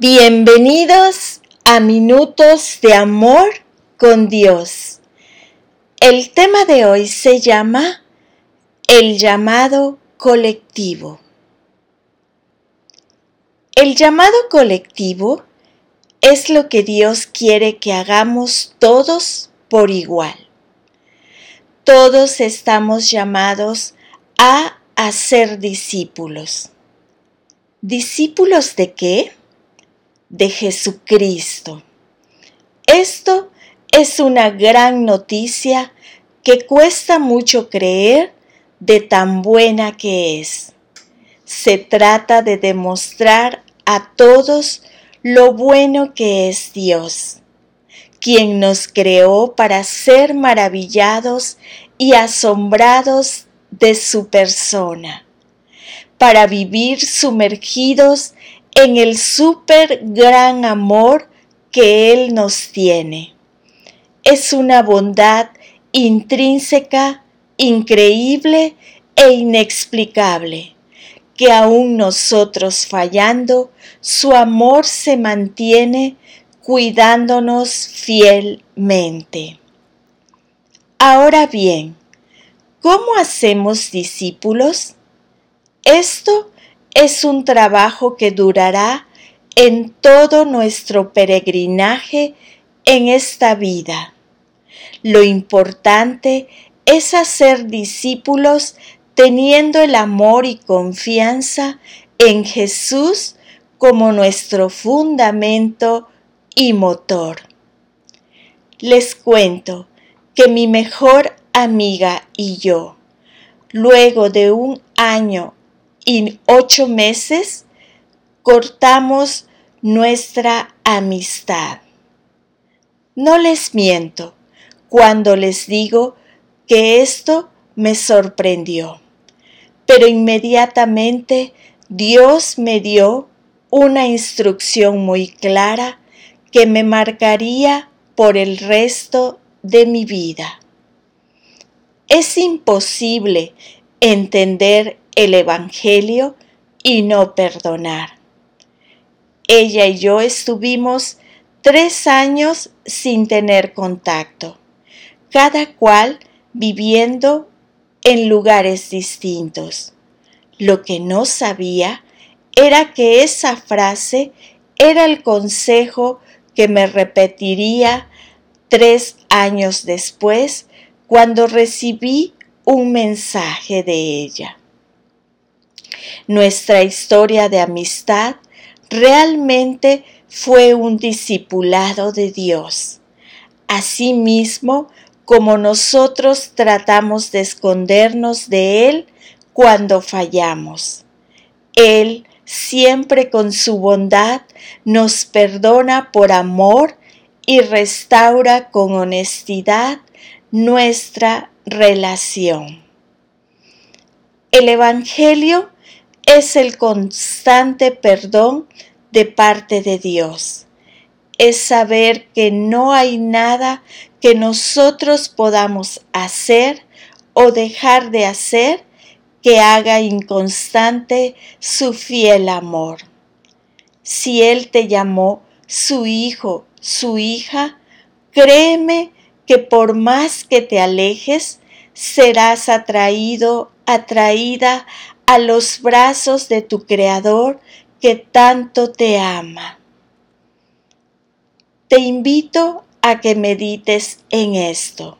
Bienvenidos a Minutos de Amor con Dios. El tema de hoy se llama El llamado colectivo. El llamado colectivo es lo que Dios quiere que hagamos todos por igual. Todos estamos llamados a hacer discípulos. ¿Discípulos de qué? De Jesucristo. Esto es una gran noticia que cuesta mucho creer de tan buena que es. Se trata de demostrar a todos lo bueno que es Dios, quien nos creó para ser maravillados y asombrados de su persona, para vivir sumergidos en el súper gran amor que Él nos tiene. Es una bondad intrínseca, increíble e inexplicable, que aún nosotros fallando, su amor se mantiene cuidándonos fielmente. Ahora bien, ¿cómo hacemos discípulos? Esto es un trabajo que durará en todo nuestro peregrinaje en esta vida. Lo importante es hacer discípulos teniendo el amor y confianza en Jesús como nuestro fundamento y motor. Les cuento que mi mejor amiga y yo, luego de un año y ocho meses cortamos nuestra amistad. No les miento cuando les digo que esto me sorprendió, pero inmediatamente Dios me dio una instrucción muy clara que me marcaría por el resto de mi vida. Es imposible entender el Evangelio y no perdonar. Ella y yo estuvimos tres años sin tener contacto, cada cual viviendo en lugares distintos. Lo que no sabía era que esa frase era el consejo que me repetiría tres años después cuando recibí un mensaje de ella. Nuestra historia de amistad realmente fue un discipulado de Dios. Asimismo, como nosotros tratamos de escondernos de Él cuando fallamos. Él siempre con su bondad nos perdona por amor y restaura con honestidad nuestra relación. El Evangelio es el constante perdón de parte de Dios. Es saber que no hay nada que nosotros podamos hacer o dejar de hacer que haga inconstante su fiel amor. Si Él te llamó su hijo, su hija, créeme que por más que te alejes, serás atraído, atraída a los brazos de tu Creador que tanto te ama. Te invito a que medites en esto.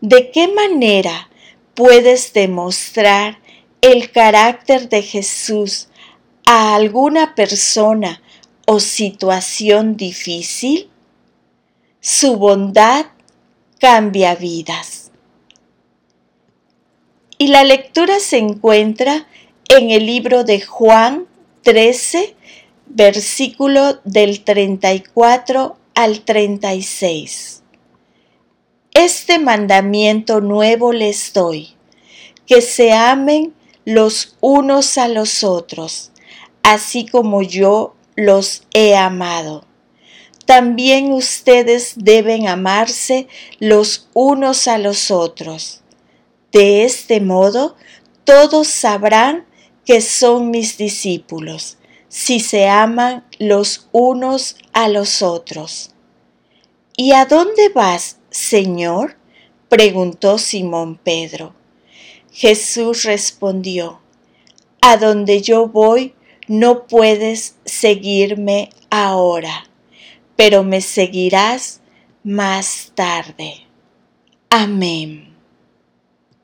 ¿De qué manera puedes demostrar el carácter de Jesús a alguna persona o situación difícil? Su bondad cambia vidas. Y la lectura se encuentra en el libro de Juan 13, versículo del 34 al 36. Este mandamiento nuevo les doy, que se amen los unos a los otros, así como yo los he amado. También ustedes deben amarse los unos a los otros de este modo, todos sabrán que son mis discípulos, si se aman los unos a los otros. ¿Y a dónde vas, Señor? preguntó Simón Pedro. Jesús respondió, A donde yo voy no puedes seguirme ahora, pero me seguirás más tarde. Amén.